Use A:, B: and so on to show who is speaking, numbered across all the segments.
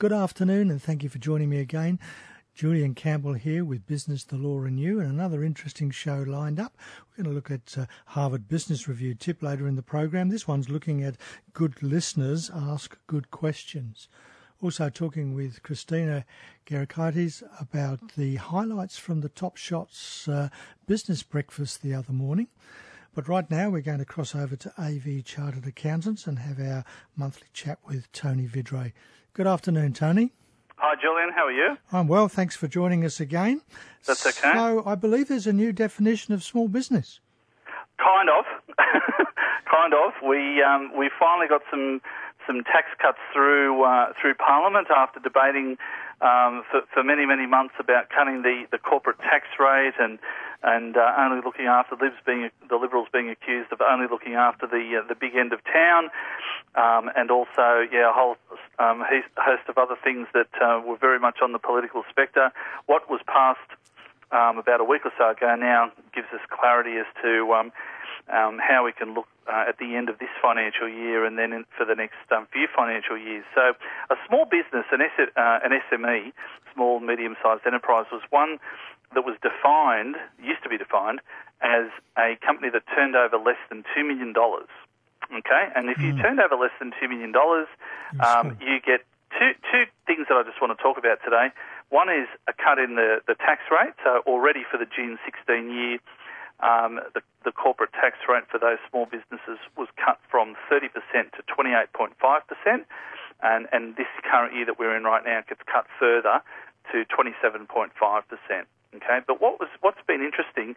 A: Good afternoon, and thank you for joining me again. Julian Campbell here with Business, the Law and You, and another interesting show lined up. We're going to look at uh, Harvard Business Review tip later in the program. This one's looking at good listeners ask good questions. Also talking with Christina Gerakiteys about the highlights from the Top Shots uh, business breakfast the other morning. But right now we're going to cross over to AV Chartered Accountants and have our monthly chat with Tony Vidray. Good afternoon, Tony.
B: Hi, Julian. How are you?
A: I'm well. Thanks for joining us again.
B: That's okay.
A: So, I believe there's a new definition of small business.
B: Kind of. kind of. We um, we finally got some some tax cuts through uh, through Parliament after debating um, for, for many many months about cutting the, the corporate tax rate and and uh, only looking after Libs being the Liberals being accused of only looking after the uh, the big end of town, um, and also yeah a whole um, host of other things that uh, were very much on the political spectre. What was passed um, about a week or so ago now gives us clarity as to um, um, how we can look uh, at the end of this financial year and then in, for the next um, few financial years. So, a small business, an, S- uh, an SME, small medium sized enterprise, was one that was defined, used to be defined, as a company that turned over less than $2 million. Okay, and if you mm. turned over less than $2 million, um, you get two, two things that I just want to talk about today. One is a cut in the, the tax rate. So, already for the June 16 year, um, the, the, corporate tax rate for those small businesses was cut from 30% to 28.5%, and, and this current year that we're in right now gets cut further to 27.5%. Okay, but what was what's been interesting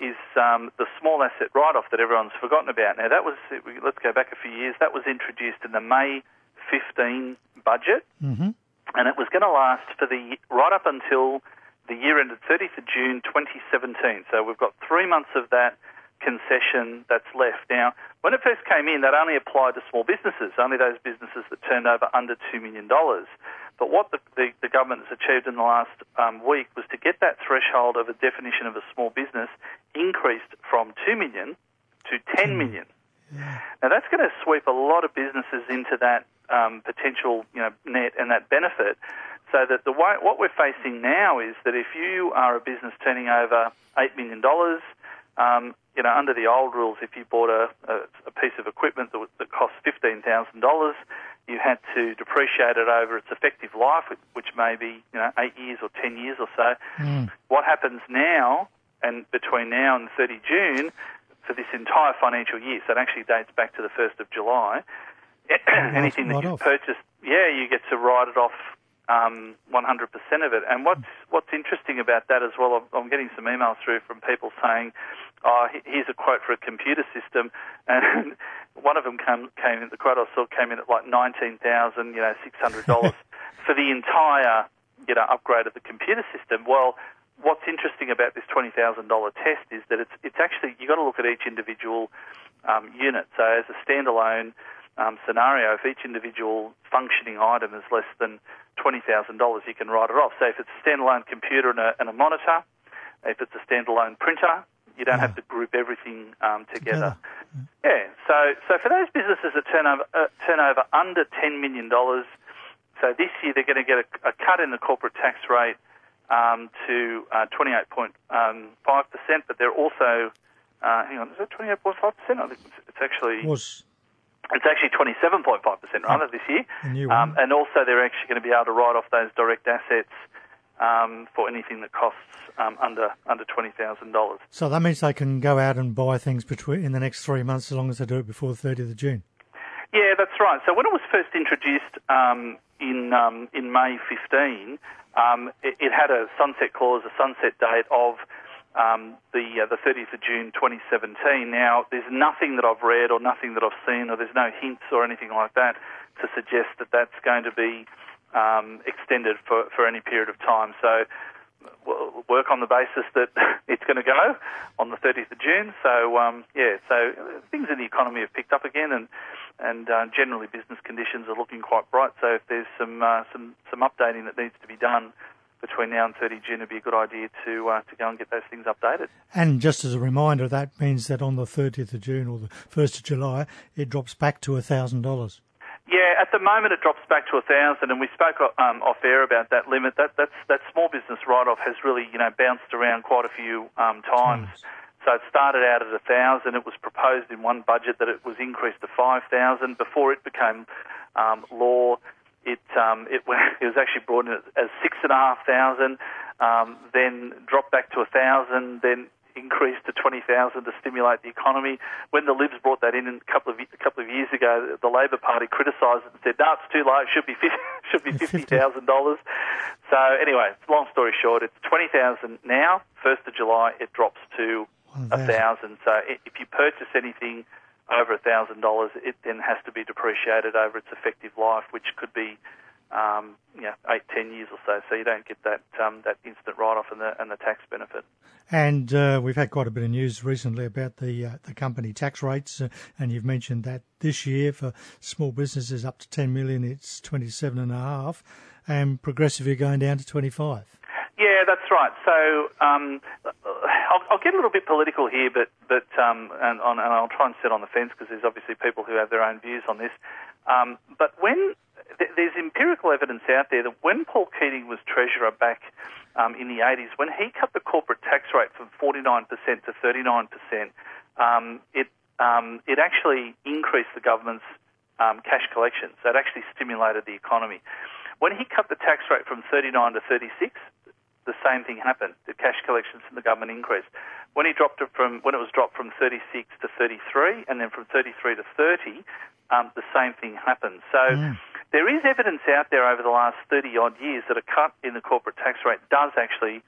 B: is um, the small asset write-off that everyone's forgotten about. Now that was let's go back a few years. That was introduced in the May 15 budget,
A: mm-hmm.
B: and it was going to last for the right up until the year ended 30th of June 2017. So we've got three months of that concession that's left. Now, when it first came in, that only applied to small businesses, only those businesses that turned over under $2 million. But what the, the, the government has achieved in the last um, week was to get that threshold of a definition of a small business increased from 2 million to 10 hmm. Yeah. Now that's going to sweep a lot of businesses into that um, potential, you know, net and that benefit. So that the way, what we're facing now is that if you are a business turning over eight million dollars, um, you know, under the old rules, if you bought a, a, a piece of equipment that, that cost fifteen thousand dollars, you had to depreciate it over its effective life, which may be you know eight years or ten years or so.
A: Mm.
B: What happens now, and between now and 30 June, for this entire financial year, so it actually dates back to the 1st of July. anything that you've purchased, yeah, you get to write it off um, 100% of it. And what's what's interesting about that as well, I'm, getting some emails through from people saying, "Oh, here's a quote for a computer system," and one of them came came in. The quote I saw came in at like nineteen thousand, you know, six hundred dollars for the entire, you know, upgrade of the computer system. Well. What's interesting about this twenty thousand dollar test is that it's it's actually you got to look at each individual um, unit. So as a standalone um, scenario, if each individual functioning item is less than $20,000, you can write it off. So if it's a standalone computer and a, and a monitor, if it's a standalone printer, you don't yeah. have to group everything um, together. together. Yeah. So, so for those businesses that turn over, uh, turn over under $10 million, so this year they're going to get a, a cut in the corporate tax rate um, to uh, 28.5%, um, but they're also, uh, hang on, is it 28.5%? I think it's, it's actually...
A: Was
B: it's actually 27.5% rather this year. Um, and also they're actually going to be able to write off those direct assets um, for anything that costs um, under under $20,000.
A: So that means they can go out and buy things between in the next three months as long as they do it before the 30th of June.
B: Yeah, that's right. So when it was first introduced um, in um, in May 15, um, it, it had a sunset clause, a sunset date of um, the uh, the 30th of June 2017. Now, there's nothing that I've read or nothing that I've seen, or there's no hints or anything like that to suggest that that's going to be um, extended for, for any period of time. So, we'll work on the basis that it's going to go on the 30th of June. So, um, yeah, so things in the economy have picked up again, and and uh, generally business conditions are looking quite bright. So, if there's some uh, some some updating that needs to be done between now and 30 June, it'd be a good idea to uh, to go and get those things updated.
A: And just as a reminder, that means that on the 30th of June or the 1st of July, it drops back to $1,000.
B: Yeah, at the moment it drops back to a thousand, and we spoke um, off air about that limit. That that's that small business write-off has really you know bounced around quite a few um, times. So it started out at a thousand. It was proposed in one budget that it was increased to five thousand. Before it became um, law, it um, it, it was actually brought in as six and a half thousand. Um, then dropped back to a thousand. Then increased to 20,000 to stimulate the economy. When the Libs brought that in a couple of a couple of years ago, the Labor Party criticised it and said, "No, it's too low. It should be 50, should be fifty thousand dollars." So anyway, long story short, it's 20,000 now. First of July, it drops to a thousand. So if you purchase anything over a thousand dollars, it then has to be depreciated over its effective life, which could be um, you know, eight, ten years or so. So you don't get that um, that instant write-off and the and the tax benefit.
A: And uh, we've had quite a bit of news recently about the uh, the company tax rates, uh, and you've mentioned that this year for small businesses up to ten million, it's twenty seven and a half, and progressive you're going down to twenty five.
B: Yeah, that's right. So um, I'll, I'll, get a little bit political here, but but um, and, and, I'll try and sit on the fence because there's obviously people who have their own views on this. Um, but when there's empirical evidence out there that when Paul Keating was treasurer back um, in the 80s, when he cut the corporate tax rate from 49% to 39%, um, it um, it actually increased the government's um, cash collections. That actually stimulated the economy. When he cut the tax rate from 39 to 36, the same thing happened. The cash collections from the government increased. When he dropped it from when it was dropped from 36 to 33, and then from 33 to 30, um, the same thing happened. So mm. There is evidence out there over the last 30 odd years that a cut in the corporate tax rate does actually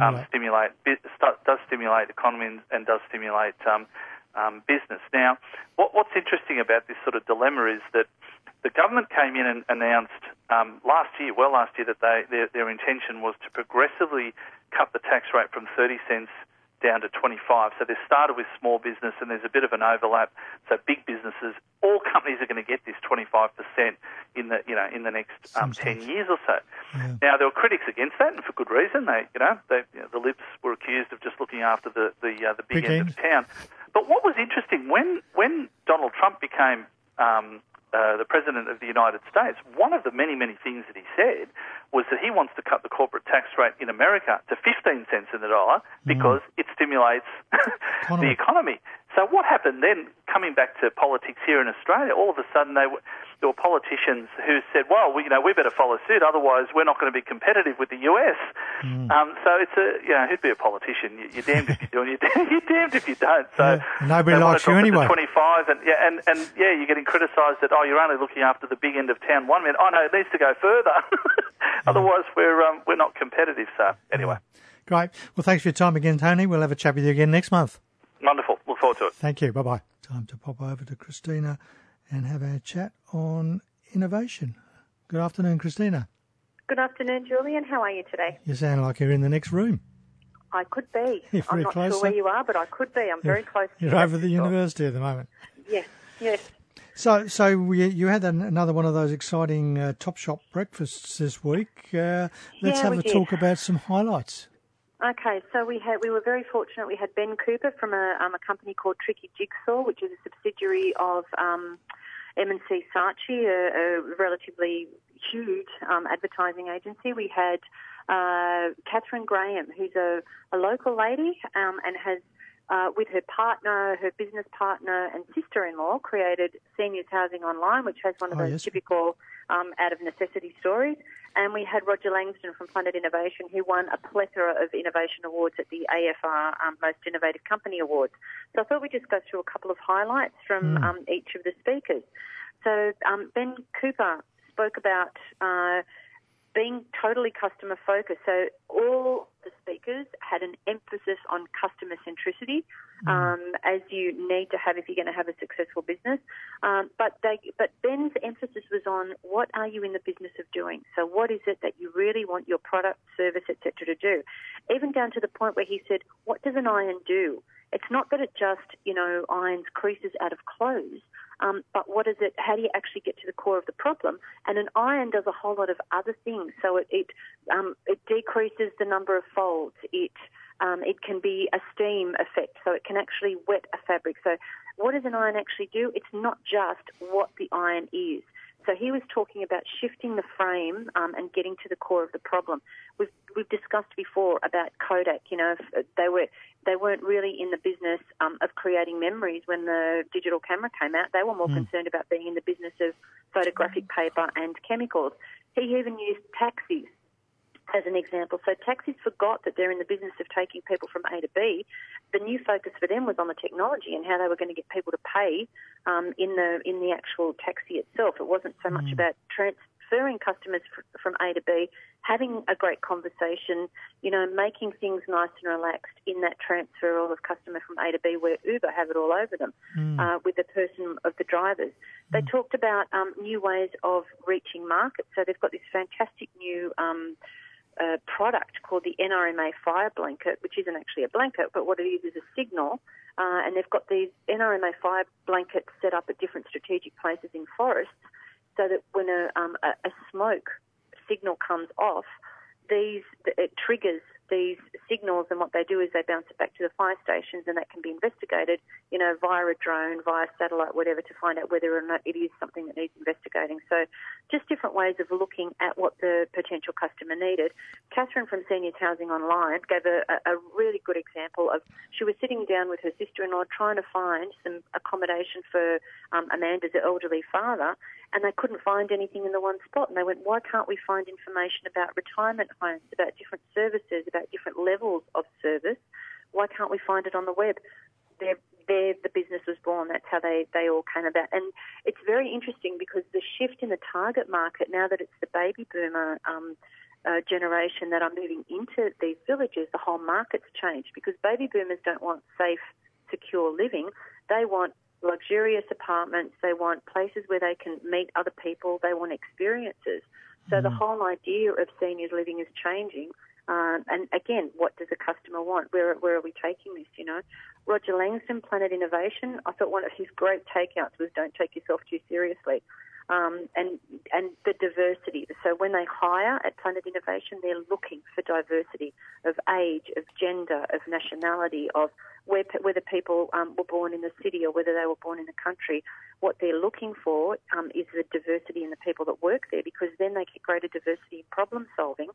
B: um, stimulate, um, does stimulate the economy and, and does stimulate um, um, business. Now, what, what's interesting about this sort of dilemma is that the government came in and announced um, last year, well last year, that they, their, their intention was to progressively cut the tax rate from 30 cents down to 25. So they started with small business, and there's a bit of an overlap. So big businesses, all companies are going to get this 25% in the you know in the next um, 10 years or so. Yeah. Now there were critics against that, and for good reason. They you know, they, you know the Libs were accused of just looking after the the, uh, the big, big end, end, of town. But what was interesting when when Donald Trump became um, uh, the President of the United States, one of the many, many things that he said was that he wants to cut the corporate tax rate in America to 15 cents in the dollar because mm. it stimulates the economy. So what happened then, coming back to politics here in Australia, all of a sudden they were, there were politicians who said, well, we, you know, we better follow suit, otherwise we're not going to be competitive with the US. Mm. Um, so it's a, you know, who'd be a politician? You, are damned if you do and you're, you're damned if you don't. So
A: yeah, nobody likes you anyway.
B: 25 and, yeah, and, and yeah, you're getting criticised that, oh, you're only looking after the big end of town one minute. Oh, no, it needs to go further. Otherwise, we're, um, we're not competitive. So anyway.
A: Great. Well, thanks for your time again, Tony. We'll have a chat with you again next month.
B: Wonderful. Look forward to it.
A: Thank you. Bye bye. Time to pop over to Christina and have our chat on innovation. Good afternoon, Christina.
C: Good afternoon, Julian. How are you today?
A: You sound like you're in the next room.
C: I could be. You're I'm not close, sure where you are, but I could be. I'm very close.
A: You're over the university at the moment.
C: Yes, yes.
A: So, so we, you had an, another one of those exciting uh, Top Shots breakfasts this week. Uh, let's yeah, have a did. talk about some highlights.
C: Okay, so we had we were very fortunate. We had Ben Cooper from a, um, a company called Tricky Jigsaw, which is a subsidiary of um, M&C Saatchi, a, a relatively huge um, advertising agency. We had uh, Catherine Graham, who's a, a local lady um, and has uh, with her partner, her business partner, and sister-in-law, created Seniors Housing Online, which has one of oh, those yes. typical um, out of necessity stories. And we had Roger Langston from Planet Innovation, who won a plethora of innovation awards at the AFR um, Most Innovative Company Awards. So I thought we'd just go through a couple of highlights from mm. um, each of the speakers. So um, Ben Cooper spoke about. Uh, being totally customer focused. So all the speakers had an emphasis on customer centricity, mm. um, as you need to have if you're going to have a successful business. Um, but they, but Ben's emphasis was on what are you in the business of doing. So what is it that you really want your product, service, etc. to do? Even down to the point where he said, what does an iron do? It's not that it just, you know, irons creases out of clothes. Um, but what is it? How do you actually get to the core of the problem? And an iron does a whole lot of other things. So it it, um, it decreases the number of folds. It um, it can be a steam effect, so it can actually wet a fabric. So what does an iron actually do? It's not just what the iron is. So he was talking about shifting the frame um, and getting to the core of the problem. We've we've discussed before about Kodak. You know, they were they weren't really in the business um, of creating memories when the digital camera came out. They were more mm. concerned about being in the business of photographic paper and chemicals. He even used taxis as an example. So taxis forgot that they're in the business of taking people from A to B. The new focus for them was on the technology and how they were going to get people to pay um, in the in the actual taxi itself. It wasn't so much mm. about transferring customers f- from A to B, having a great conversation, you know, making things nice and relaxed in that transfer of customer from A to B, where Uber have it all over them mm. uh, with the person of the drivers. They mm. talked about um, new ways of reaching markets. So they've got this fantastic new. Um, a product called the NRMA Fire Blanket, which isn't actually a blanket, but what it is is a signal. Uh, and they've got these NRMA Fire Blankets set up at different strategic places in forests so that when a, um, a, a smoke signal comes off, these it triggers these signals, and what they do is they bounce it back to the fire stations, and that can be investigated, you know, via a drone, via satellite, whatever, to find out whether or not it is something that needs investigating. So, just different ways of looking at what the potential customer needed. Catherine from Seniors Housing Online gave a, a really good example of she was sitting down with her sister-in-law trying to find some accommodation for um, Amanda's elderly father, and they couldn't find anything in the one spot. And they went, why can't we find information about retirement homes, about different services, about different levels of service? Why can't we find it on the web? There, there the business was born. That's how they, they all came about. And it's very interesting because the shift in the target market, now that it's the baby boomer um, uh, generation that are moving into these villages, the whole market's changed because baby boomers don't want safe, secure living. They want luxurious apartments. They want places where they can meet other people. They want experiences. So mm. the whole idea of seniors living is changing. Um, and again, what does a customer want? Where, where are we taking this? You know, Roger Langston, Planet Innovation. I thought one of his great takeouts was "Don't take yourself too seriously." Um, and and the diversity. So when they hire at Planet Innovation, they're looking for diversity of age, of gender, of nationality, of where, whether people um, were born in the city or whether they were born in the country. What they're looking for um, is the diversity in the people that work there, because then they get greater diversity in problem solving.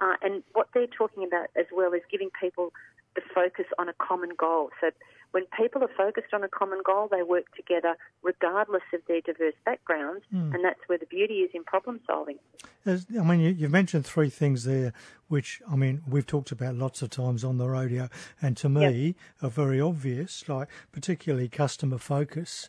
C: Uh, and what they're talking about as well is giving people the focus on a common goal. So when people are focused on a common goal, they work together regardless of their diverse backgrounds, mm. and that's where the beauty is in problem solving.
A: As, I mean, you, have mentioned three things there, which I mean we've talked about lots of times on the radio, and to me yep. are very obvious, like particularly customer focus.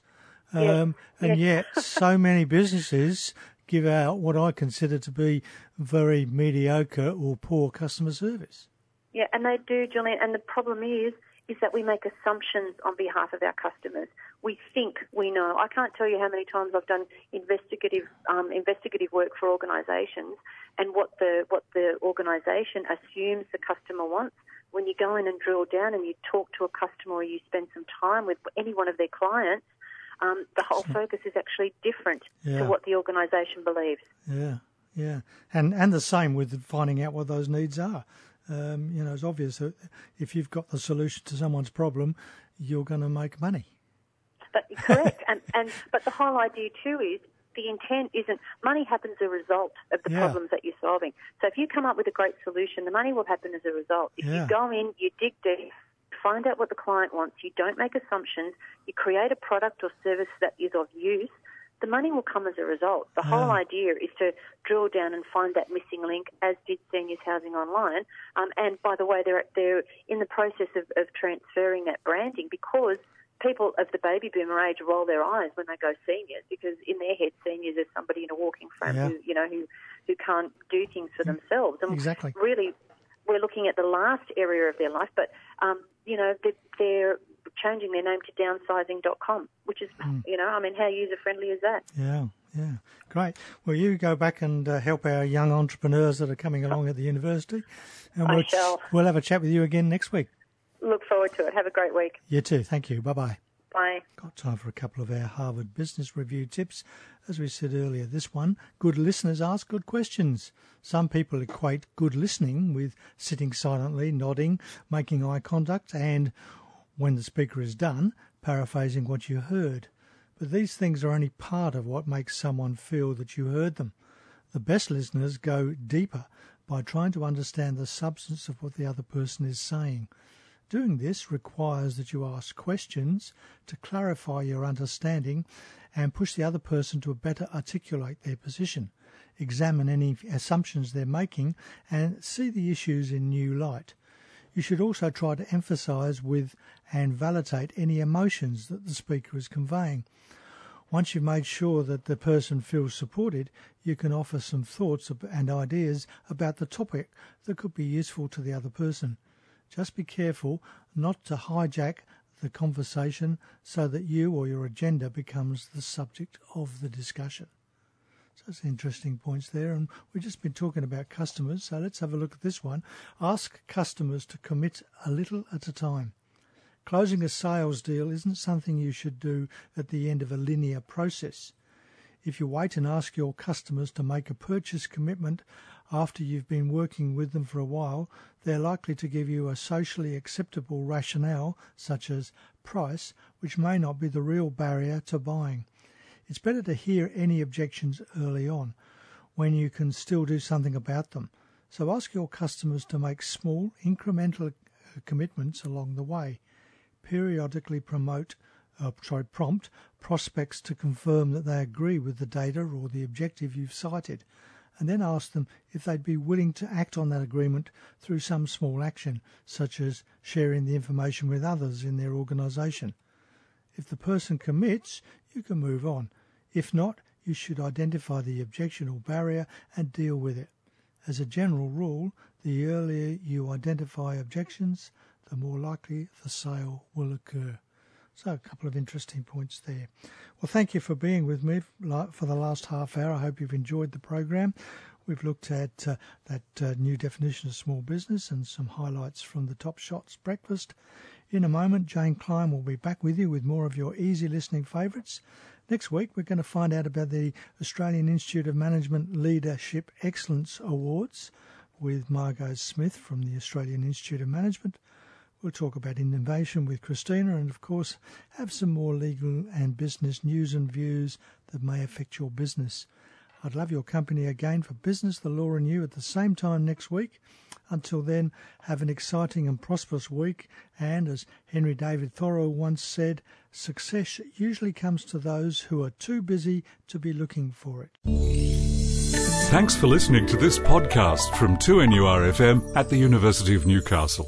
A: Um, yes. And yes. yet, so many businesses give out what I consider to be very mediocre or poor customer service.
C: Yeah, and they do, Julian. And the problem is, is that we make assumptions on behalf of our customers. We think we know. I can't tell you how many times I've done investigative um, investigative work for organisations, and what the what the organisation assumes the customer wants. When you go in and drill down and you talk to a customer or you spend some time with any one of their clients, um, the whole focus is actually different yeah. to what the organisation believes.
A: Yeah, yeah, and and the same with finding out what those needs are. Um, you know, it's obvious that if you've got the solution to someone's problem, you're going to make money.
C: But correct, and and but the whole idea too is the intent isn't money happens as a result of the yeah. problems that you're solving. So if you come up with a great solution, the money will happen as a result. If yeah. you go in, you dig deep, find out what the client wants, you don't make assumptions, you create a product or service that is of use, the money will come as a result. The whole idea is to drill down and find that missing link, as did Seniors Housing Online. Um, and by the way, they're, they're in the process of, of transferring that branding because people of the baby boomer age roll their eyes when they go seniors because in their head seniors is somebody in a walking frame yeah. who you know who who can't do things for mm. themselves
A: and exactly
C: really we're looking at the last area of their life but um, you know they're, changing their name to downsizing.com, which is, mm. you know, I mean, how user friendly is that?
A: Yeah, yeah, great. Well, you go back and uh, help our young entrepreneurs that are coming along at the university, and
C: we'll,
A: we'll have a chat with you again next week.
C: Look forward to it. Have a great week.
A: You too. Thank you. Bye bye.
C: Bye.
A: Got time for a couple of our Harvard Business Review tips. As we said earlier, this one good listeners ask good questions. Some people equate good listening with sitting silently, nodding, making eye contact, and when the speaker is done, paraphrasing what you heard. But these things are only part of what makes someone feel that you heard them. The best listeners go deeper by trying to understand the substance of what the other person is saying. Doing this requires that you ask questions to clarify your understanding and push the other person to better articulate their position, examine any assumptions they're making, and see the issues in new light. You should also try to emphasize with and validate any emotions that the speaker is conveying. Once you've made sure that the person feels supported, you can offer some thoughts and ideas about the topic that could be useful to the other person. Just be careful not to hijack the conversation so that you or your agenda becomes the subject of the discussion. So that's interesting points there. And we've just been talking about customers. So let's have a look at this one. Ask customers to commit a little at a time. Closing a sales deal isn't something you should do at the end of a linear process. If you wait and ask your customers to make a purchase commitment after you've been working with them for a while, they're likely to give you a socially acceptable rationale, such as price, which may not be the real barrier to buying. It's better to hear any objections early on, when you can still do something about them. So ask your customers to make small, incremental commitments along the way periodically promote, uh, sorry, prompt prospects to confirm that they agree with the data or the objective you've cited, and then ask them if they'd be willing to act on that agreement through some small action, such as sharing the information with others in their organisation. If the person commits, you can move on. If not, you should identify the objection or barrier and deal with it. As a general rule, the earlier you identify objections, the more likely the sale will occur. So, a couple of interesting points there. Well, thank you for being with me for the last half hour. I hope you've enjoyed the program. We've looked at uh, that uh, new definition of small business and some highlights from the Top Shots breakfast. In a moment, Jane Klein will be back with you with more of your easy listening favourites. Next week, we're going to find out about the Australian Institute of Management Leadership Excellence Awards with Margot Smith from the Australian Institute of Management. We'll talk about innovation with Christina and, of course, have some more legal and business news and views that may affect your business. I'd love your company again for Business, the Law and You at the same time next week. Until then, have an exciting and prosperous week. And as Henry David Thoreau once said, success usually comes to those who are too busy to be looking for it.
D: Thanks for listening to this podcast from 2NURFM at the University of Newcastle.